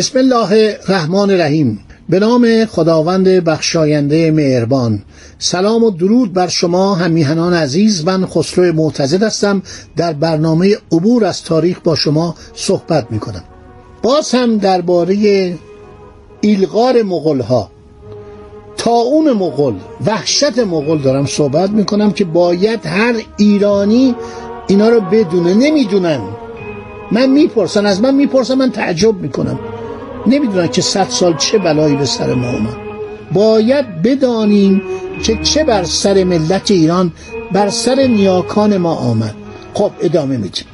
بسم الله الرحمن الرحیم. به نام خداوند بخشاینده مهربان. سلام و درود بر شما همیهنان عزیز. من خسرو معتزد هستم. در برنامه عبور از تاریخ با شما صحبت می کنم باز هم درباره ایلغار مغل ها اون مغل وحشت مغل دارم صحبت می کنم که باید هر ایرانی اینا رو بدونه نمی‌دونن. من می‌پرسن از من می‌پرسن من تعجب می‌کنم. نمی‌دونن که صد سال چه بلایی به سر ما اومد. باید بدانیم که چه بر سر ملت ایران بر سر نیاکان ما آمد. خب ادامه میدیم.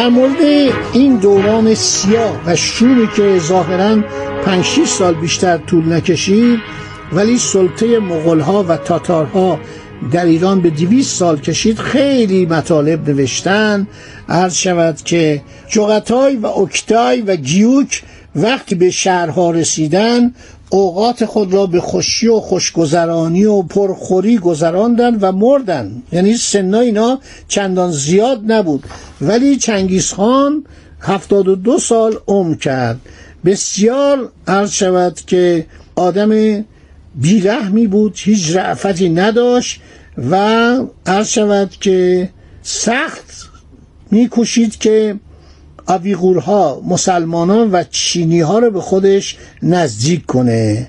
در مورد این دوران سیاه و شومی که ظاهرا 5 سال بیشتر طول نکشید ولی سلطه مغلها و تاتارها در ایران به دویست سال کشید خیلی مطالب نوشتن. عرض شود که جغتای و اکتای و گیوک وقتی به شهرها رسیدن اوقات خود را به خوشی و خوشگذرانی و پرخوری گذراندن و مردن. یعنی سنا اینا چندان زیاد نبود. ولی چنگیز خان هفتاد و دو سال عمر کرد. بسیار عرض شود که آدم بیرحمی بود هیچ رعفتی نداشت و عرض شود که سخت میکوشید که آویغورها مسلمانان و چینی ها رو به خودش نزدیک کنه.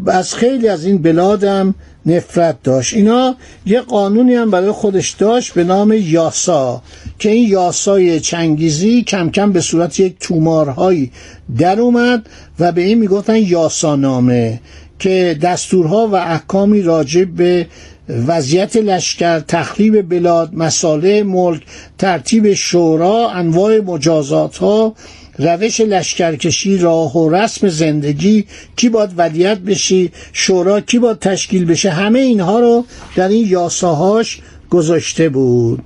و از خیلی از این بلادم نفرت داشت. اینا یه قانونی هم برای خودش داشت به نام یاسا که این یاسای چنگیزی کم کم به صورت یک تومارهایی در اومد و به این می‌گفتن یاسانامه که دستورها و احکامی راجع به وضعیت لشکر تخریب بلاد مساله ملک ترتیب شورا انواع مجازات ها روش لشکرکشی راه و رسم زندگی کی باید ولیت بشی شورا کی باید تشکیل بشه همه اینها رو در این یاساهاش گذاشته بود.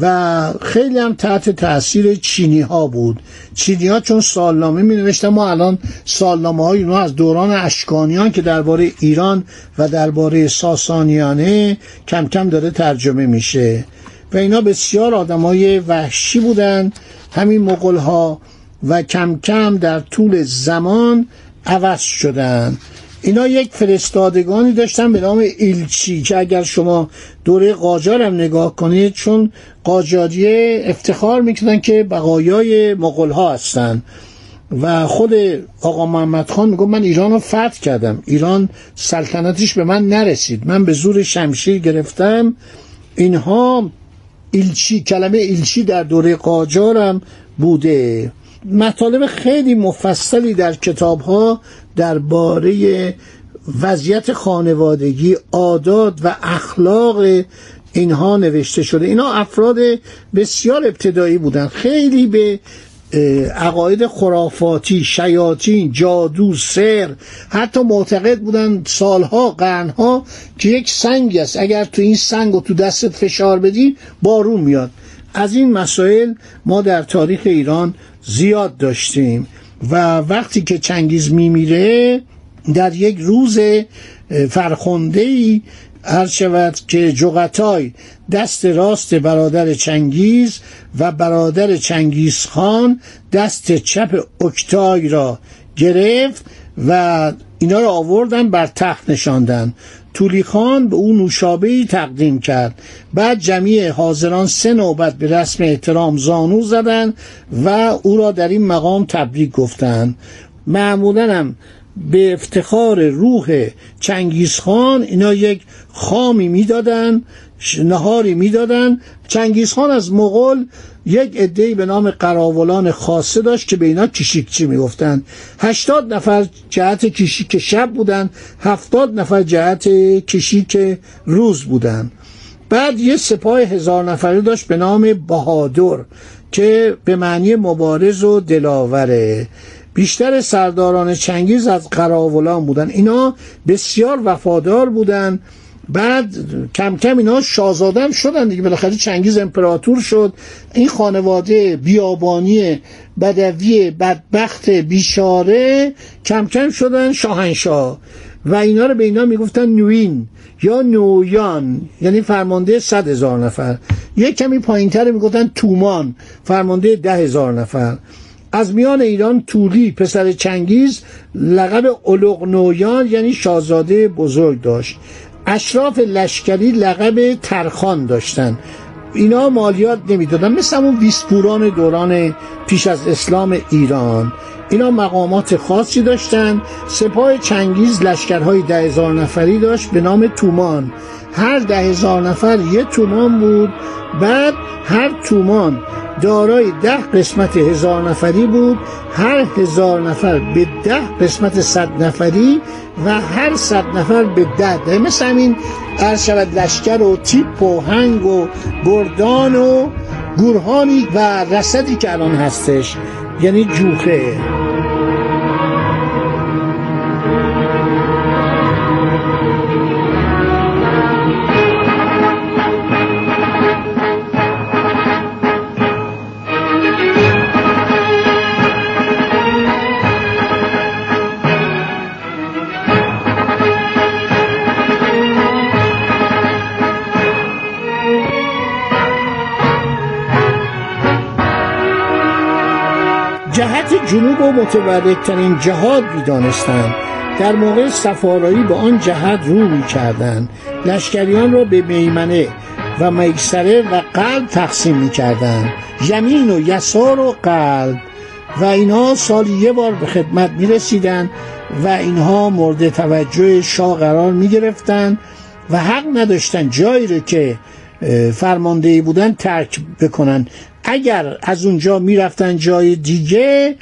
و خیلی هم تحت تاثیر چینی ها بود. چینی ها چون سالنامه می نوشتن ما الان سالنامه های اونها از دوران اشکانیان که درباره ایران و درباره ساسانیانه کم کم داره ترجمه میشه. و اینا بسیار آدم های وحشی بودن همین مغل ها و کم کم در طول زمان عوض شدن. اینا یک فرستادگانی داشتن به نام ایلچی که اگر شما دوره قاجار هم نگاه کنید چون قاجاریه افتخار می‌کنن که بقایای مغول ها هستن. و خود آقا محمد خان میگه من ایران رو فتح کردم. ایران سلطنتش به من نرسید. من به زور شمشیر گرفتم. اینها ایلچی کلمه ایلچی در دوره قاجارم بوده. مطالب خیلی مفصلی در کتاب ها درباره وضعیت خانوادگی عادات و اخلاق اینها نوشته شده. اینا افراد بسیار ابتدایی بودن. خیلی به عقاید خرافاتی شیاطین جادو سر حتی معتقد بودن سالها قرنها که یک سنگ است. اگر تو این سنگ و تو دستت فشار بدی بارون میاد. از این مسائل ما در تاریخ ایران زیاد داشتیم و وقتی که چنگیز میمیره در یک روز فرخنده ای عرض شود که جغتای دست راست برادر چنگیز و برادر چنگیز خان دست چپ اکتای را گرفت و اینا رو آوردن بر تخت نشاندن. تولی خان به او نوشابه تقدیم کرد. بعد جمعی حاضران سه نوبت به رسم احترام زانو زدن و او را در این مقام تبریک گفتند معمولا هم به افتخار روح چنگیزخان اینا یک خامی می‌دادن. نهاری می‌دادن. چنگیزخان از مغول یک عده‌ای به نام قراولان خاصه داشت که به اینا کشیکچی می‌گفتن. هشتاد نفر جهت کشیک شب بودن هفتاد نفر جهت کشیک روز بودن. بعد یه سپاه هزار نفره داشت به نام بهادر که به معنی مبارز و دلاوره. بیشتر سرداران چنگیز از قراولان بودن. اینا بسیار وفادار بودن. بعد کم کم اینا شاهزاده شدن دیگه. بالاخره چنگیز امپراتور شد. این خانواده بیابانی بدوی بدبخت بیچاره کم کم شدن شاهنشاه. و اینا رو به اینا می‌گفتن نوین یا نویان یعنی فرمانده صد هزار نفر. یک کمی پایینتر می‌گفتن تومان فرمانده ده هزار نفر. از میان ایران تولی پسر چنگیز لقب الوغ نویان یعنی شاهزاده بزرگ داشت. اشراف لشکری لقب ترخان داشتن. اینا مالیات نمی‌دادن. مثل همون ویسپوران دوران پیش از اسلام ایران. اینا مقامات خاصی داشتن. سپاه چنگیز لشکرهای ده هزار نفری داشت به نام تومان. هر ده هزار نفر یه تومان بود بعد هر تومان دارای ده قسمت هزار نفری بود هر هزار نفر به ده قسمت صد نفری و هر صد نفر به ده. ده مثل همین شود لشکر و تیپ و هنگ و گردان و گورهانی و رسدی که الان هستش یعنی جوخه. جهت جنوب و متبرکترین جهاد می‌دانستند در موقع سفارایی به آن جهت رو می کردن. لشکریان را به میمنه و میسره و قلب تقسیم می کردن. یمین و یسار و قلب و اینها سالی یه بار به خدمت می رسیدن و اینها مورد توجه شاه قرار می گرفتن و حق نداشتن جایی رو که فرماندهی بودن ترک بکنن اگر از اونجا می‌رفتن جای دیگه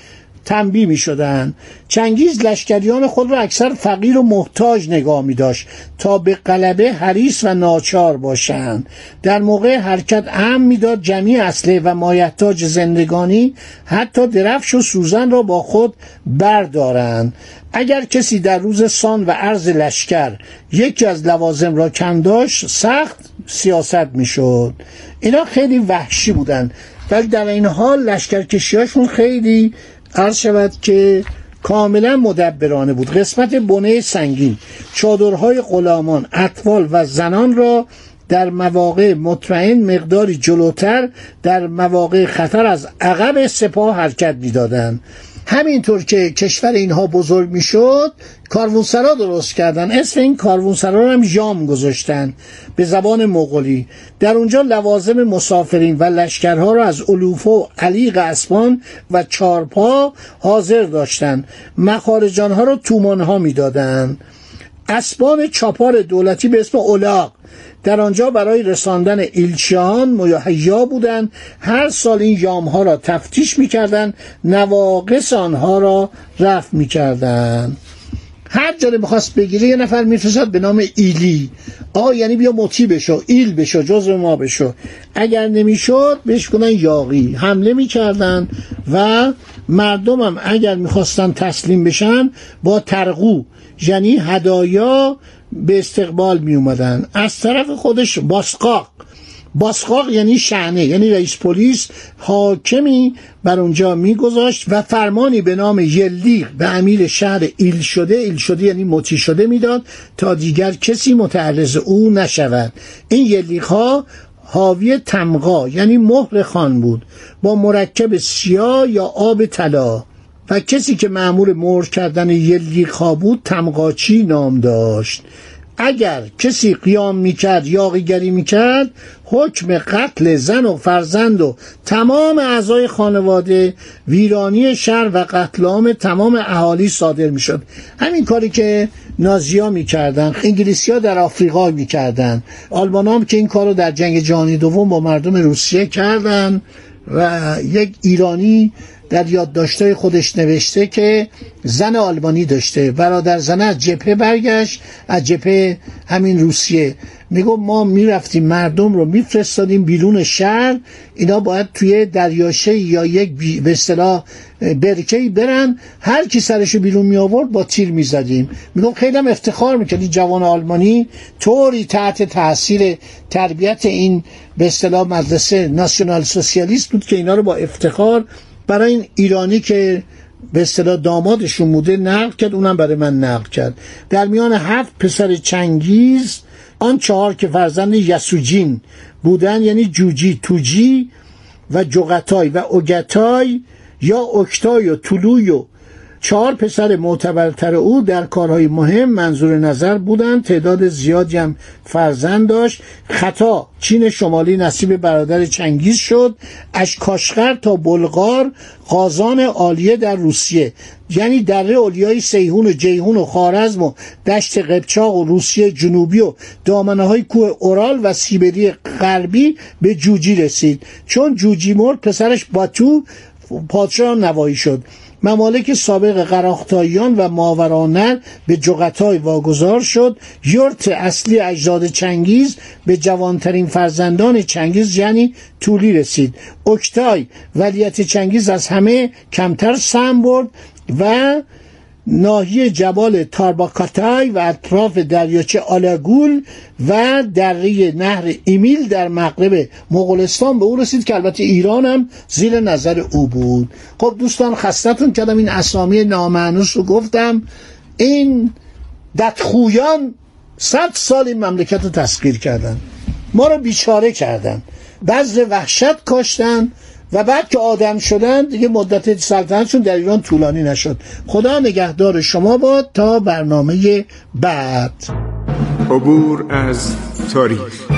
تنبیه می شدن چنگیز لشکریان خود را اکثر فقیر و محتاج نگاه می داشت تا به قلبه حریص و ناچار باشند. در موقع حرکت ام می‌داد جمعی اصله و مایحتاج زندگانی حتی درفش و سوزن را با خود بردارند. اگر کسی در روز سان و عرض لشکر یکی از لوازم را کم داشت سخت سیاست می‌شد. اینا خیلی وحشی بودن ولی در این حال لشکرکشیاشون خیلی عرض شود که کاملا مدبرانه بود. قسمت بنه سنگین چادرهای غلامان اطفال و زنان را در مواقع مطمئن مقداری جلوتر در مواقع خطر از عقب سپاه حرکت می‌دادند. همینطور که کشور اینها بزرگ می‌شد کاروانسرا درست کردن. اسم این کاروانسرا رو هم ژام گذاشتن به زبان مغولی. در اونجا لوازم مسافرین و لشکرها را از علوفه و علیق اسبان و چارپا حاضر داشتند مخارجانها رو تومانها می‌دادند اسبان چاپار دولتی به اسم اولاق در آنجا برای رساندن ایلچیان مهیا بودند. هر سال این یام ها را تفتیش می‌کردند. نواقص آنها را رفع می‌کردند. هر جا می‌خواست بگیره یه نفر میفرستاد به نام ایلی. آقا یعنی بیا مطی بشو ایل بشو جزء ما بشو. اگر نمی‌شد بهش کنن یاقی حمله می‌کردن و مردم هم اگر می‌خواستن تسلیم بشن با ترقو یعنی هدایا به استقبال می اومدن. از طرف خودش باسقاق. باسقاق یعنی شعنه یعنی رئیس پلیس حاکمی بر اونجا میگذاشت و فرمانی به نام یلیق به امیر شهر ایل شده ایل شده یعنی مطی شده می‌داد تا دیگر کسی متعرض او نشود. این یلیق ها حاوی تمغا یعنی مهر خان بود با مرکب سیاه یا آب طلا. و کسی که معمول مهر کردن یلیقها بود تمقاچی نام داشت. اگر کسی قیام می‌کرد یاقیگری می‌کرد حکم قتل زن و فرزند و تمام اعضای خانواده ویرانی شهر و قتل عام تمام اهالی صادر می‌شد. همین کاری که نازیا می‌کردن انگلیسی ها در آفریقا می‌کردن. آلمان هم که این کار رو در جنگ جهانی دوم با مردم روسیه کردن. و یک ایرانی در یادداشتهای خودش نوشته که زن آلمانی داشته. برادر زنه از جبهه برگشت از جبهه همین روسیه. میگو ما می‌رفتیم مردم رو میفرستادیم بیرون شهر اینا باید توی دریاشه یا یک. به اصطلاح برکه‌ای برن هر کی سرشو بیرون می آورد با تیر می‌زدیم میگم خیلی هم افتخار می‌کردی جوان آلمانی طوری تحت تاثیر تربیت این به اصطلاح مدرسه ناسیونال سوسیالیست بود که اینا رو با افتخار برای این ایرانی که به اصطلاح دامادشون بوده نقل کرد اونم برای من نقل کرد در میان هفت پسر چنگیز آن چهار که فرزند یسوجین بودن یعنی جوجی توجی و جغتای و اوگتای یا اکتای و طلوی و چهار پسر معتبرتر او در کارهای مهم منظور نظر بودند. تعداد زیادی هم فرزند داشت. خطا چین شمالی نصیب برادر چنگیز شد. از کاشغر تا بلغار قازان عالیه در روسیه. یعنی دره اولیای سیهون و جیهون و خارزم و دشت قبچاق و روسیه جنوبی و دامنه های کوه اورال و سیبری غربی به جوجی رسید. چون جوجی مرد پسرش باتو پادشاه نوایی شد. ممالک سابق قراختاییان و ماورانر به جغتای واگذار شد. یورت اصلی اجداد چنگیز به جوانترین فرزندان چنگیز یعنی طولی رسید. اکتای ولیت چنگیز از همه کمتر سم برد و ناحیه جبال تارباکاتای و اطراف دریاچه آلاگول و دره نهر ایمیل در مغرب مغولستان به او رسید که البته ایران هم زیر نظر او بود. خب دوستان خستتون کردم این اسامی نامعنوس رو گفتم. این دتخویان صد سال این مملکت رو تسخیر کردن. ما رو بیچاره کردن. بذر وحشت کاشتن. و بعد که آدم شدن دیگه مدت سلطنتشون در ایران طولانی نشد. خدا نگهدار شما باد تا برنامه بعد. عبور از تاریخ.